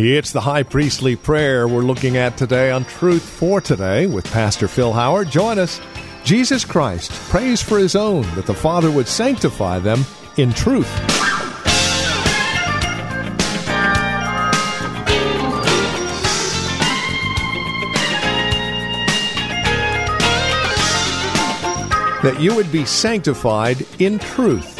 It's the high priestly prayer we're looking at today on Truth for Today with Pastor Phil Howard. Join us. Jesus Christ prays for his own that the Father would sanctify them in truth. That you would be sanctified in truth.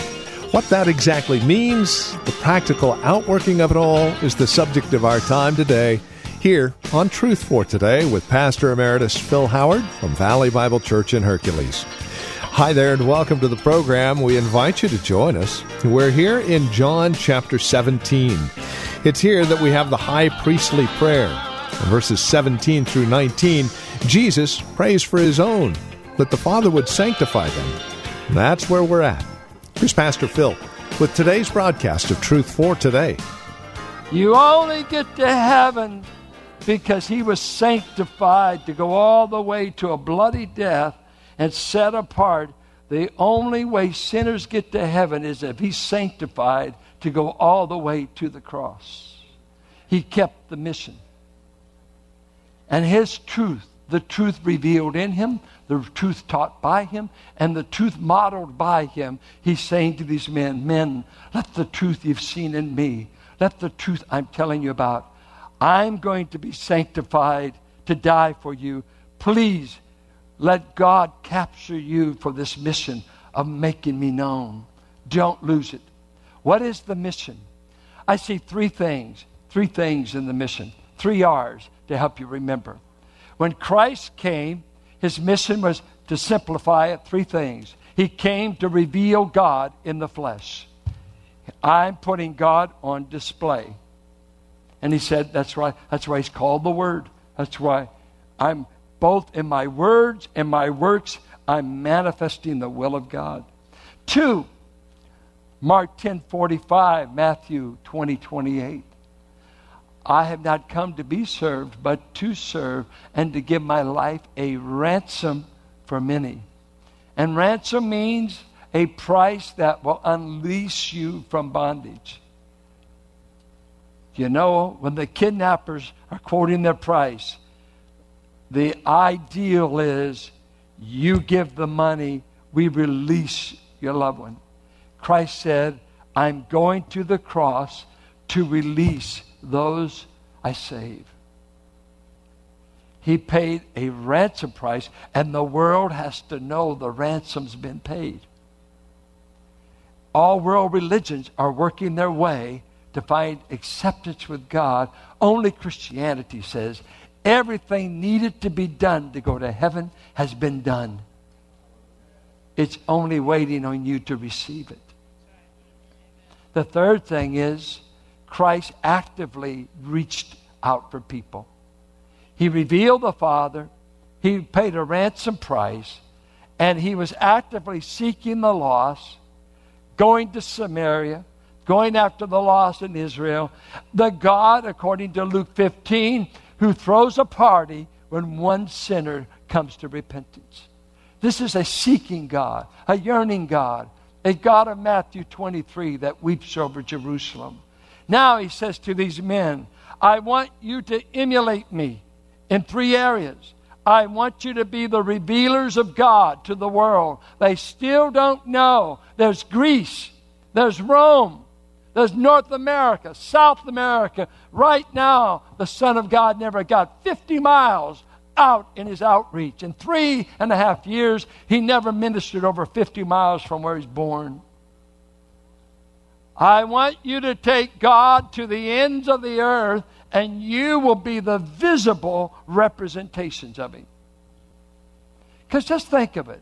What that exactly means, the practical outworking of it all, is the subject of our time today here on Truth for Today with Pastor Emeritus Phil Howard from Valley Bible Church in Hercules. Hi there, and welcome to the program. We invite you to join us. We're here in John chapter 17. It's here that we have the high priestly prayer. In verses 17 through 19, Jesus prays for his own, that the Father would sanctify them. That's where we're at. Here's Pastor Phil with today's broadcast of Truth for Today. You only get to heaven because he was sanctified to go all the way to a bloody death and set apart. The only way sinners get to heaven is if he's sanctified to go all the way to the cross. He kept the mission. And his truth, the truth revealed in him, the truth taught by him, and the truth modeled by him, he's saying to these men, Men, let the truth you've seen in me, let the truth I'm telling you about, I'm going to be sanctified to die for you. Please let God capture you for this mission of making me known. Don't lose it. What is the mission? I see three things, three things in the mission, three R's to help you remember. When Christ came, his mission was to simplify it three things. He came to reveal God in the flesh. I'm putting God on display. And he said, That's right. That's why he's called the Word. That's why I'm both in my words and my works, I'm manifesting the will of God. Two, Mark 10 45, Matthew 20 28. I have not come to be served, but to serve and to give my life a ransom for many. And ransom means a price that will unleash you from bondage. You know, when the kidnappers are quoting their price, the ideal is you give the money, we release your loved one. Christ said, I'm going to the cross to release those I save. He paid a ransom price, and the world has to know the ransom's been paid. All world religions are working their way to find acceptance with God. Only Christianity says everything needed to be done to go to heaven has been done. It's only waiting on you to receive it. The third thing is Christ actively reached out for people. He revealed the Father, he paid a ransom price, and he was actively seeking the lost, going to Samaria, going after the lost in Israel. The God, according to Luke 15, who throws a party when one sinner comes to repentance. This is a seeking God, a yearning God, a God of Matthew 23 that weeps over Jerusalem. Now he says to these men, I want you to emulate me in three areas. I want you to be the revealers of God to the world. They still don't know. There's Greece, there's Rome, there's North America, South America. Right now, the Son of God never got 50 miles out in his outreach. In three and a half years, he never ministered over 50 miles from where he's born. I want you to take God to the ends of the earth, and you will be the visible representations of Him. Because just think of it.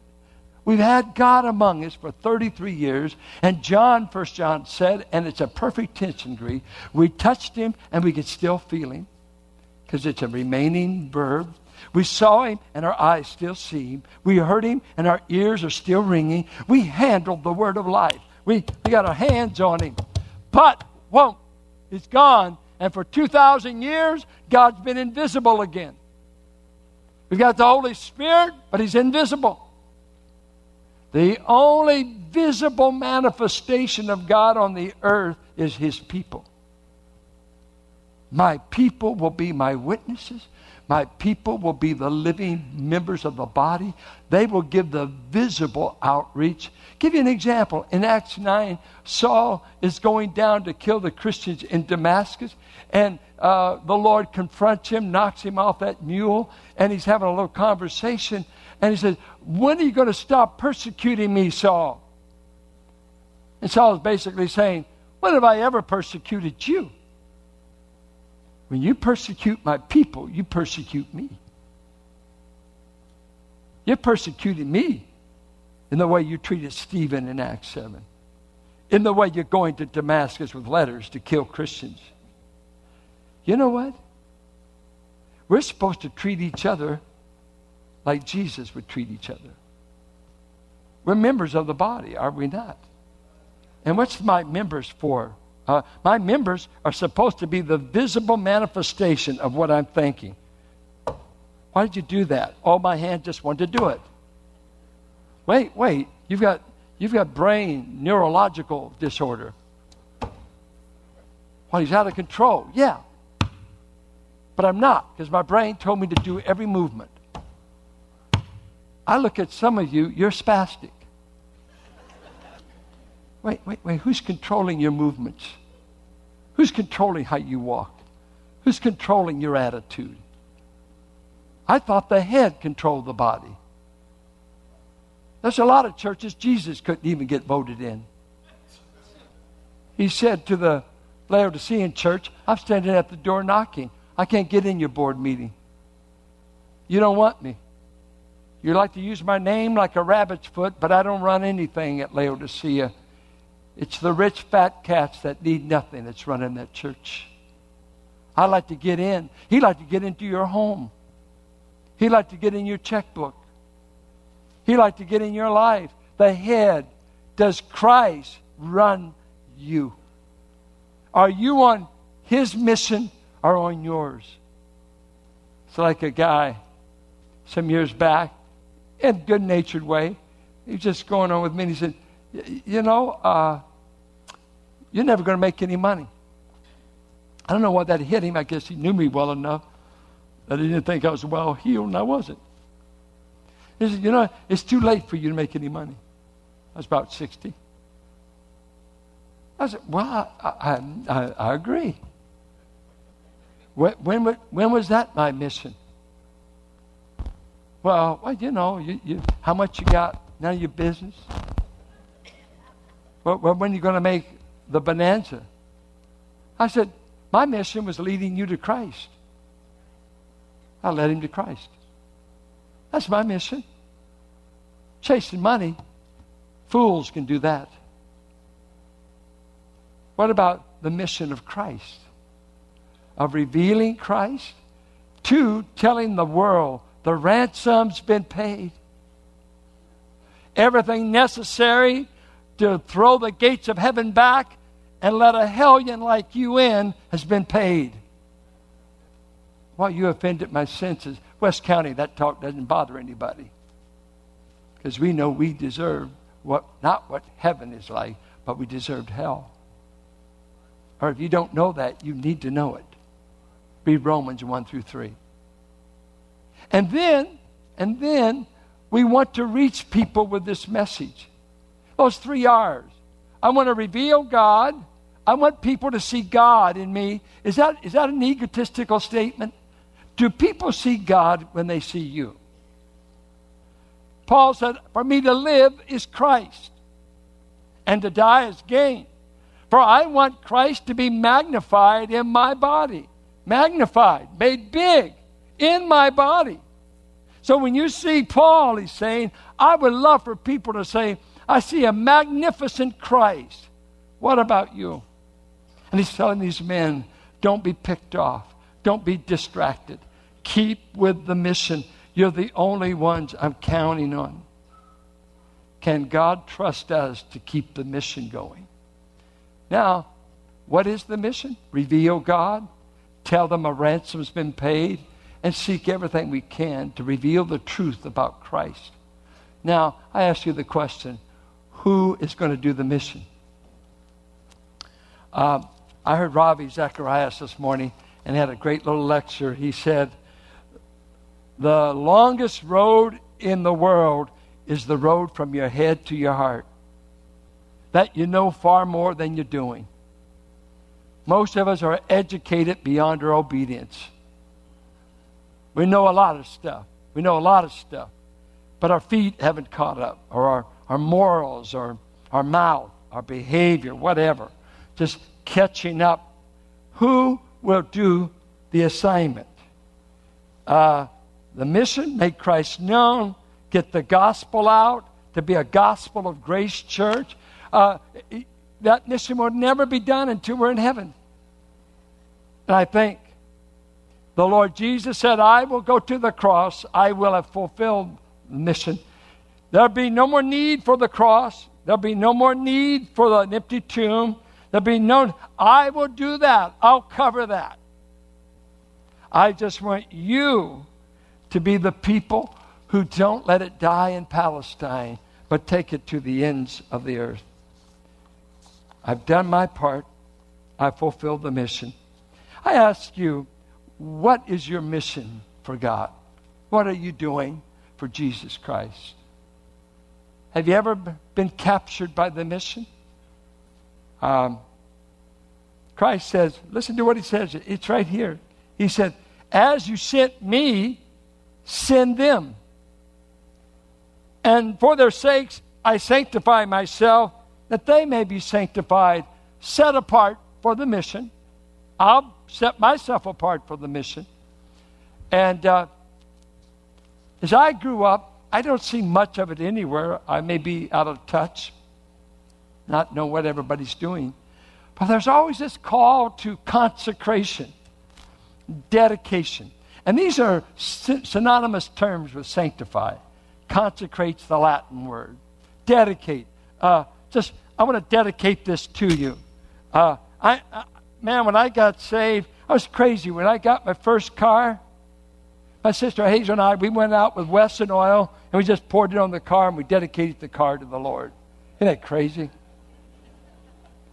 We've had God among us for 33 years, and John, First John said, and it's a perfect tension we touched him and we could still feel him because it's a remaining verb. We saw him and our eyes still see him. We heard him and our ears are still ringing. We handled the word of life. We, we got our hands on him. But, won't. He's gone. And for 2,000 years, God's been invisible again. We've got the Holy Spirit, but he's invisible. The only visible manifestation of God on the earth is his people. My people will be my witnesses. My people will be the living members of the body. They will give the visible outreach. Give you an example. In Acts 9, Saul is going down to kill the Christians in Damascus, and uh, the Lord confronts him, knocks him off that mule, and he's having a little conversation. And he says, When are you going to stop persecuting me, Saul? And Saul is basically saying, When have I ever persecuted you? When you persecute my people, you persecute me. You're persecuting me in the way you treated Stephen in Acts 7, in the way you're going to Damascus with letters to kill Christians. You know what? We're supposed to treat each other like Jesus would treat each other. We're members of the body, are we not? And what's my members for? Uh, my members are supposed to be the visible manifestation of what I'm thinking. Why did you do that? Oh, my hand just wanted to do it. Wait, wait. You've got, you've got brain neurological disorder. Well, he's out of control. Yeah. But I'm not because my brain told me to do every movement. I look at some of you, you're spastic. Wait, wait, wait. Who's controlling your movements? Who's controlling how you walk? Who's controlling your attitude? I thought the head controlled the body. There's a lot of churches Jesus couldn't even get voted in. He said to the Laodicean church, I'm standing at the door knocking. I can't get in your board meeting. You don't want me. You like to use my name like a rabbit's foot, but I don't run anything at Laodicea. It's the rich fat cats that need nothing that's running that church. I'd like to get in. He'd like to get into your home. He'd like to get in your checkbook. He'd like to get in your life. The head. Does Christ run you? Are you on his mission or on yours? It's like a guy some years back in a good natured way. He was just going on with me and he said, You know, uh, you're never going to make any money. I don't know why that hit him. I guess he knew me well enough that he didn't think I was well heeled, and I wasn't. He said, You know, it's too late for you to make any money. I was about 60. I said, Well, I, I, I, I agree. When, when, when was that my mission? Well, well, you know, you, you, how much you got, none of your business. Well when are you going to make the bonanza? I said, my mission was leading you to Christ. I led him to Christ. That's my mission. Chasing money, fools can do that. What about the mission of Christ? Of revealing Christ? Two, telling the world the ransom's been paid. Everything necessary to throw the gates of heaven back and let a hellion like you in has been paid. Well, you offended my senses. West County, that talk doesn't bother anybody. Because we know we deserve what not what heaven is like, but we deserved hell. Or if you don't know that, you need to know it. Read Romans 1 through 3. And then, and then we want to reach people with this message. Those three R's. I want to reveal God. I want people to see God in me. Is that, is that an egotistical statement? Do people see God when they see you? Paul said, For me to live is Christ, and to die is gain. For I want Christ to be magnified in my body, magnified, made big in my body. So when you see Paul, he's saying, I would love for people to say, I see a magnificent Christ. What about you? And he's telling these men, don't be picked off. Don't be distracted. Keep with the mission. You're the only ones I'm counting on. Can God trust us to keep the mission going? Now, what is the mission? Reveal God, tell them a ransom's been paid, and seek everything we can to reveal the truth about Christ. Now, I ask you the question who is going to do the mission? Uh, I heard Ravi Zacharias this morning and had a great little lecture. He said, The longest road in the world is the road from your head to your heart. That you know far more than you're doing. Most of us are educated beyond our obedience. We know a lot of stuff. We know a lot of stuff. But our feet haven't caught up, or our, our morals, or our mouth, our behavior, whatever. Just catching up. Who will do the assignment? Uh, the mission, make Christ known, get the gospel out, to be a gospel of grace church. Uh, that mission will never be done until we're in heaven. And I think the Lord Jesus said, I will go to the cross, I will have fulfilled the mission. There'll be no more need for the cross. There'll be no more need for the empty tomb. There'll be no, I will do that. I'll cover that. I just want you to be the people who don't let it die in Palestine, but take it to the ends of the earth. I've done my part. I've fulfilled the mission. I ask you, what is your mission for God? What are you doing for Jesus Christ? Have you ever been captured by the mission? Um, Christ says, listen to what he says. It's right here. He said, As you sent me, send them. And for their sakes, I sanctify myself, that they may be sanctified, set apart for the mission. I'll set myself apart for the mission. And uh, as I grew up, I don't see much of it anywhere. I may be out of touch, not know what everybody's doing. But there's always this call to consecration, dedication. And these are synonymous terms with sanctify. Consecrates the Latin word. Dedicate. Uh, just, I want to dedicate this to you. Uh, I, I, man, when I got saved, I was crazy. When I got my first car, my sister Hazel and I, we went out with Wesson oil and we just poured it on the car and we dedicated the car to the Lord. Isn't that crazy?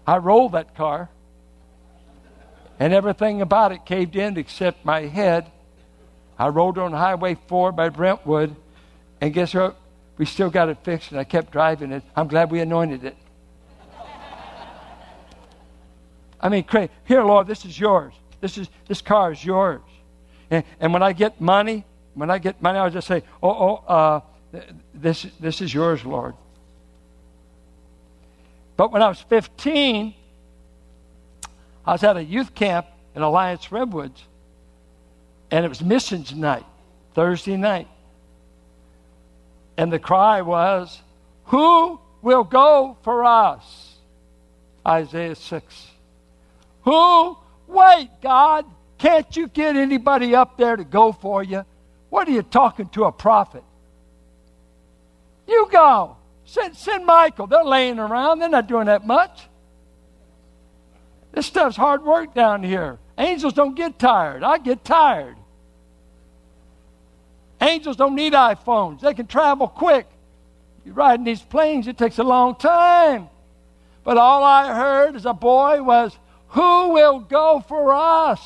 I rolled that car and everything about it caved in except my head. I rolled on Highway 4 by Brentwood and guess what? We still got it fixed and I kept driving it. I'm glad we anointed it. I mean, here, Lord, this is yours. This is this car is yours. And, and when I get money, when I get money, I'll just say, "Oh, oh, uh, this this is yours, Lord." But when I was 15, I was at a youth camp in Alliance Redwoods, and it was missions night, Thursday night. And the cry was, Who will go for us? Isaiah 6. Who? Wait, God. Can't you get anybody up there to go for you? What are you talking to a prophet? You go. Send, send Michael. They're laying around. They're not doing that much. This stuff's hard work down here. Angels don't get tired. I get tired. Angels don't need iPhones. They can travel quick. You ride in these planes, it takes a long time. But all I heard as a boy was, who will go for us?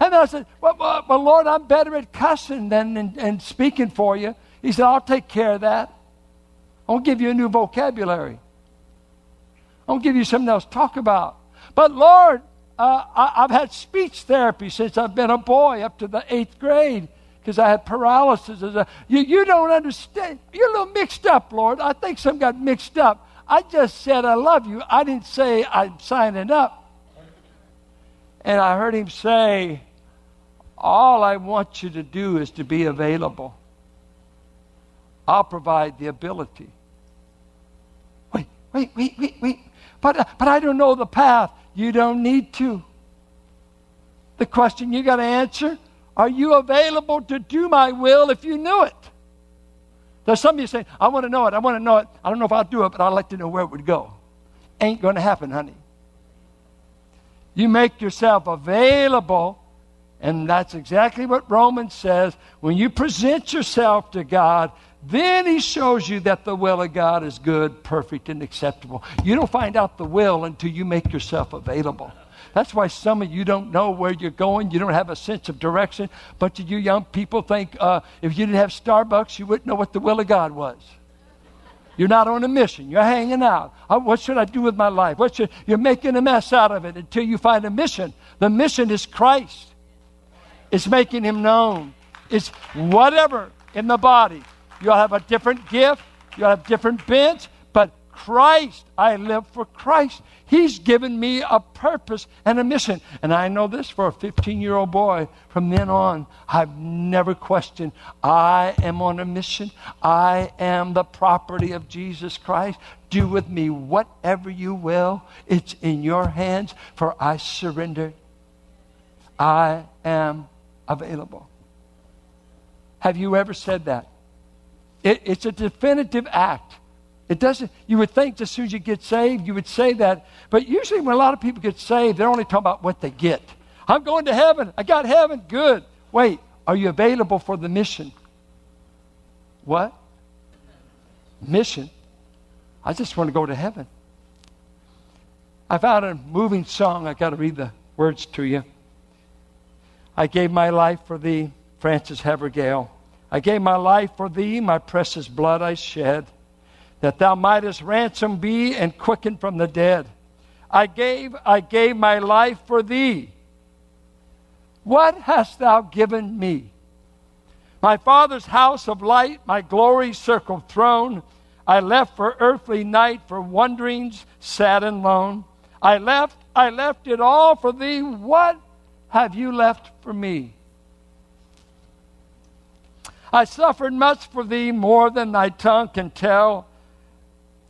And I said, well, well, well Lord, I'm better at cussing than in speaking for you. He said, I'll take care of that. I'll give you a new vocabulary. I'll give you something else to talk about. But Lord, uh, I, have had speech therapy since I've been a boy up to the eighth grade because I had paralysis. A, you, you don't understand. You're a little mixed up, Lord. I think some got mixed up. I just said I love you. I didn't say I'm signing up. And I heard him say, All I want you to do is to be available. I'll provide the ability. Wait, wait, wait, wait, wait. But, uh, but I don't know the path. You don't need to. The question you got to answer are you available to do my will if you knew it? There's some of you saying, I want to know it, I want to know it. I don't know if I'll do it, but I'd like to know where it would go. Ain't going to happen, honey. You make yourself available, and that's exactly what Romans says. When you present yourself to God, then He shows you that the will of God is good, perfect, and acceptable. You don't find out the will until you make yourself available. That's why some of you don't know where you're going. You don't have a sense of direction. But you young people think uh, if you didn't have Starbucks, you wouldn't know what the will of God was. You're not on a mission. You're hanging out. Uh, what should I do with my life? What should, you're making a mess out of it until you find a mission. The mission is Christ. It's making him known. It's whatever in the body. You'll have a different gift. You'll have different bents. But Christ, I live for Christ. He's given me a purpose and a mission. And I know this for a 15 year old boy. From then on, I've never questioned. I am on a mission. I am the property of Jesus Christ. Do with me whatever you will. It's in your hands, for I surrender. I am available. Have you ever said that? It, it's a definitive act. It doesn't, you would think as soon as you get saved, you would say that. But usually when a lot of people get saved, they're only talking about what they get. I'm going to heaven. I got heaven. Good. Wait, are you available for the mission? What? Mission? I just want to go to heaven. I found a moving song. I got to read the words to you. I gave my life for thee, Frances Havergal. I gave my life for thee, my precious blood I shed that thou mightest ransom be and quicken from the dead. I gave, I gave my life for thee. What hast thou given me? My father's house of light, my glory circled throne. I left for earthly night, for wanderings sad and lone. I left, I left it all for thee. What have you left for me? I suffered much for thee, more than thy tongue can tell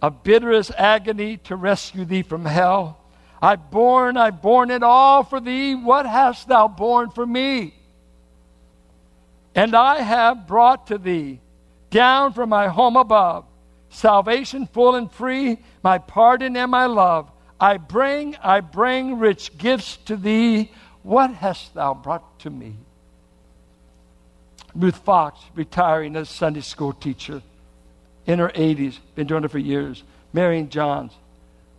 of bitterest agony to rescue thee from hell. I borne, I borne it all for thee. What hast thou borne for me? And I have brought to thee, down from my home above, salvation full and free, my pardon and my love. I bring, I bring rich gifts to thee. What hast thou brought to me? Ruth Fox, retiring as Sunday school teacher in her 80s, been doing it for years. Marion Johns,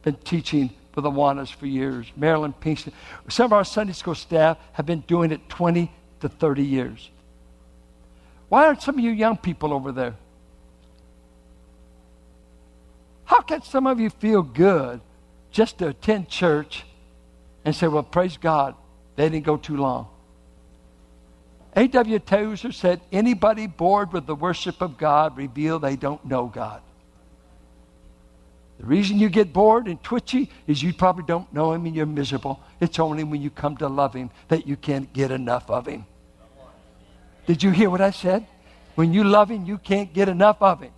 been teaching for the Awanas for years. Marilyn Pinkston. Some of our Sunday school staff have been doing it 20 to 30 years. Why aren't some of you young people over there? How can some of you feel good just to attend church and say, well, praise God, they didn't go too long? A.W. Tozer said, anybody bored with the worship of God reveal they don't know God. The reason you get bored and twitchy is you probably don't know Him and you're miserable. It's only when you come to love Him that you can't get enough of Him. Did you hear what I said? When you love Him, you can't get enough of Him.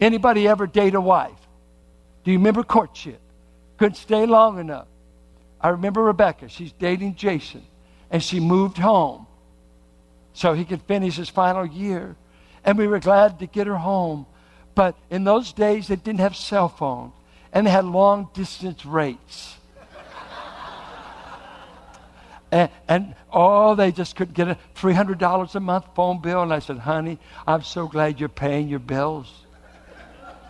Anybody ever date a wife? Do you remember courtship? Couldn't stay long enough. I remember Rebecca. She's dating Jason, and she moved home so he could finish his final year. And we were glad to get her home. But in those days, they didn't have cell phones, and they had long distance rates. and, and oh, they just couldn't get a $300 a month phone bill. And I said, honey, I'm so glad you're paying your bills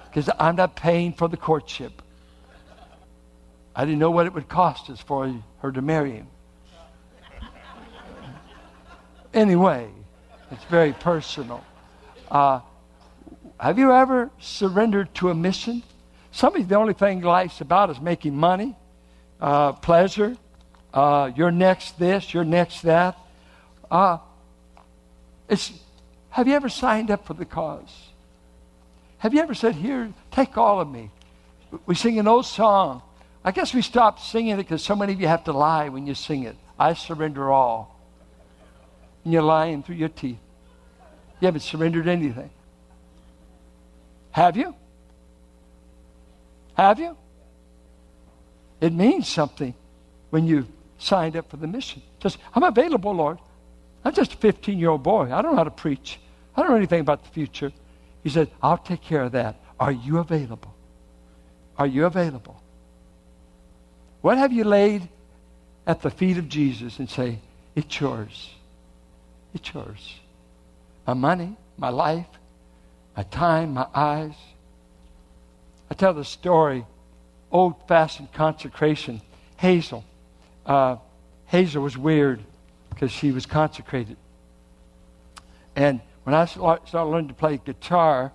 because I'm not paying for the courtship. I didn't know what it would cost us for her to marry him. Anyway, it's very personal. Uh, have you ever surrendered to a mission? Somebody, the only thing life's about is making money, uh, pleasure, uh, your next this, your next that. Uh, it's, have you ever signed up for the cause? Have you ever said, Here, take all of me? We sing an old song. I guess we stopped singing it because so many of you have to lie when you sing it. I surrender all and you're lying through your teeth. You haven't surrendered anything. Have you? Have you? It means something when you signed up for the mission. Just, I'm available, Lord. I'm just a 15 year old boy. I don't know how to preach. I don't know anything about the future. He said, I'll take care of that. Are you available? Are you available? What have you laid at the feet of Jesus and say, It's yours? It's yours. My money, my life, my time, my eyes. I tell the story, old fashioned consecration. Hazel. Uh, Hazel was weird because she was consecrated. And when I started learning to play guitar,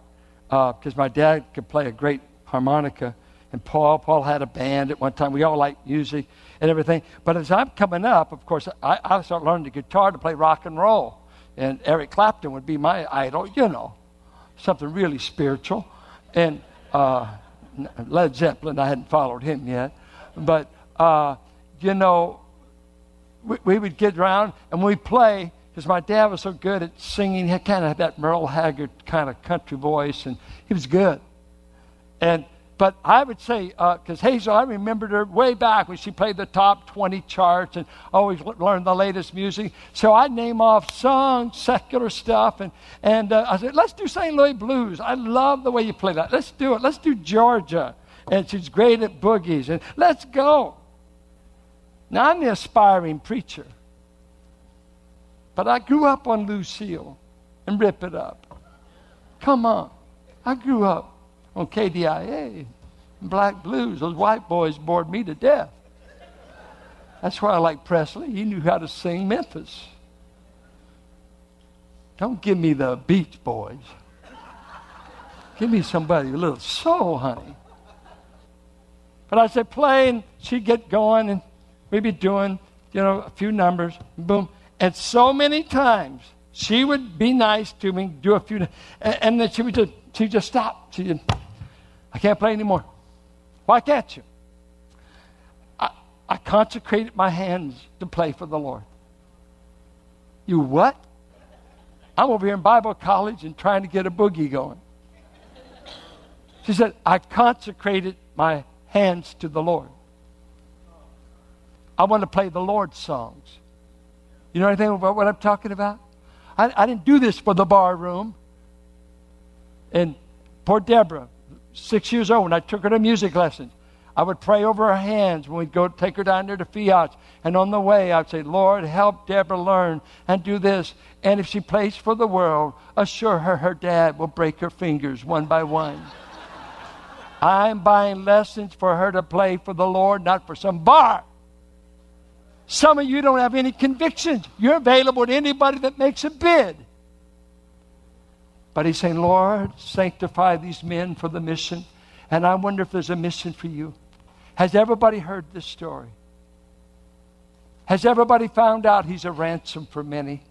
because uh, my dad could play a great harmonica, and Paul, Paul had a band at one time. We all liked music and everything. But as I'm coming up, of course, I, I started learning the guitar to play rock and roll. And Eric Clapton would be my idol, you know, something really spiritual. And uh, Led Zeppelin, I hadn't followed him yet. But, uh, you know, we, we, would get around and we play because my dad was so good at singing. He kind of had that Merle Haggard kind of country voice, and he was good. And but I would say, because uh, Hazel, I remembered her way back when she played the top 20 charts and always learned the latest music. So I'd name off songs, secular stuff, and, and uh, I said, let's do St. Louis Blues. I love the way you play that. Let's do it. Let's do Georgia. And she's great at boogies. And let's go. Now, I'm the aspiring preacher. But I grew up on Lucille and Rip It Up. Come on. I grew up on KDIA, Black Blues. Those white boys bored me to death. That's why I like Presley. He knew how to sing Memphis. Don't give me the Beach Boys. Give me somebody a little soul, honey. But I said, play, and she'd get going, and we'd be doing, you know, a few numbers, boom. And so many times, she would be nice to me, do a few, and, and then she would just, she just stop. She would, I can't play anymore. Why can't you? I, I consecrated my hands to play for the Lord. You what? I'm over here in Bible college and trying to get a boogie going. She said, I consecrated my hands to the Lord. I want to play the Lord's songs. You know anything about what I'm talking about? I, I didn't do this for the bar room. And poor Deborah, six years old, when I took her to music lessons, I would pray over her hands when we'd go take her down there to Fiat. And on the way, I'd say, Lord, help Deborah learn and do this. And if she plays for the world, assure her her dad will break her fingers one by one. I'm buying lessons for her to play for the Lord, not for some bar. Some of you don't have any convictions. You're available to anybody that makes a bid. But he's saying, Lord, sanctify these men for the mission. And I wonder if there's a mission for you. Has everybody heard this story? Has everybody found out he's a ransom for many?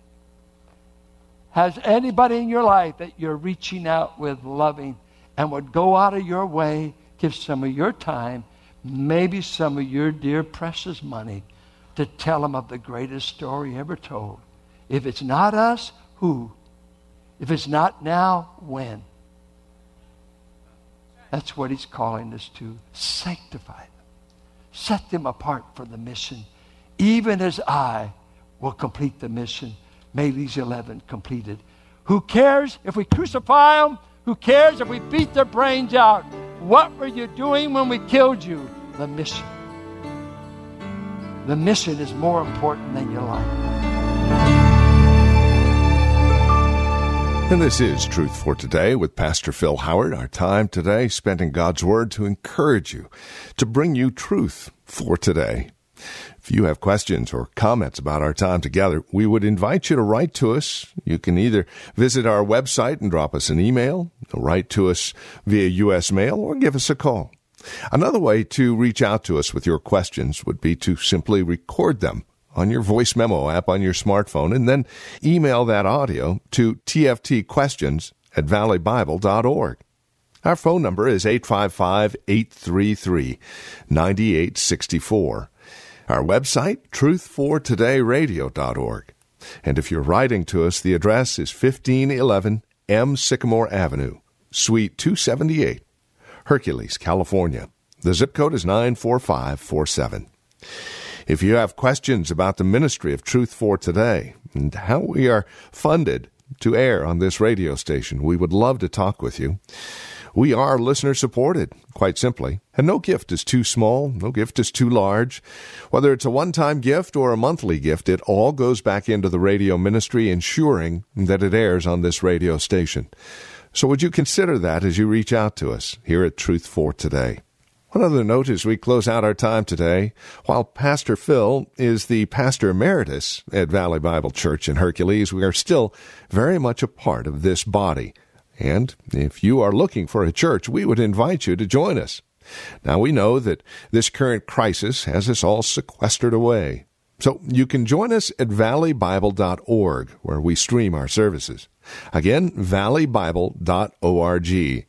Has anybody in your life that you're reaching out with loving and would go out of your way, give some of your time, maybe some of your dear precious money to tell them of the greatest story ever told? If it's not us, who? If it's not now, when? That's what he's calling us to. Sanctify them. Set them apart for the mission. Even as I will complete the mission. May these 11 completed. Who cares if we crucify them? Who cares if we beat their brains out? What were you doing when we killed you? The mission. The mission is more important than your life. And this is Truth for Today with Pastor Phil Howard. Our time today spent in God's Word to encourage you, to bring you truth for today. If you have questions or comments about our time together, we would invite you to write to us. You can either visit our website and drop us an email, write to us via U.S. mail, or give us a call. Another way to reach out to us with your questions would be to simply record them on your voice memo app on your smartphone and then email that audio to tftquestions at valleybible.org. Our phone number is 855 833 9864. Our website, truthfortodayradio.org. And if you're writing to us, the address is 1511 M. Sycamore Avenue, Suite 278, Hercules, California. The zip code is 94547. If you have questions about the ministry of Truth for Today and how we are funded to air on this radio station, we would love to talk with you. We are listener supported, quite simply, and no gift is too small, no gift is too large. Whether it's a one time gift or a monthly gift, it all goes back into the radio ministry, ensuring that it airs on this radio station. So would you consider that as you reach out to us here at Truth for Today? One other note as we close out our time today, while Pastor Phil is the pastor emeritus at Valley Bible Church in Hercules, we are still very much a part of this body. And if you are looking for a church, we would invite you to join us. Now we know that this current crisis has us all sequestered away. So you can join us at valleybible.org where we stream our services. Again, valleybible.org.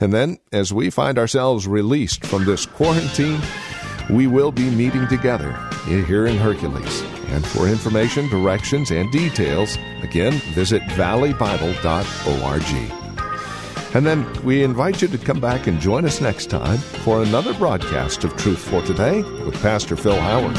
And then, as we find ourselves released from this quarantine, we will be meeting together here in Hercules. And for information, directions, and details, again, visit valleybible.org. And then we invite you to come back and join us next time for another broadcast of Truth for Today with Pastor Phil Howard.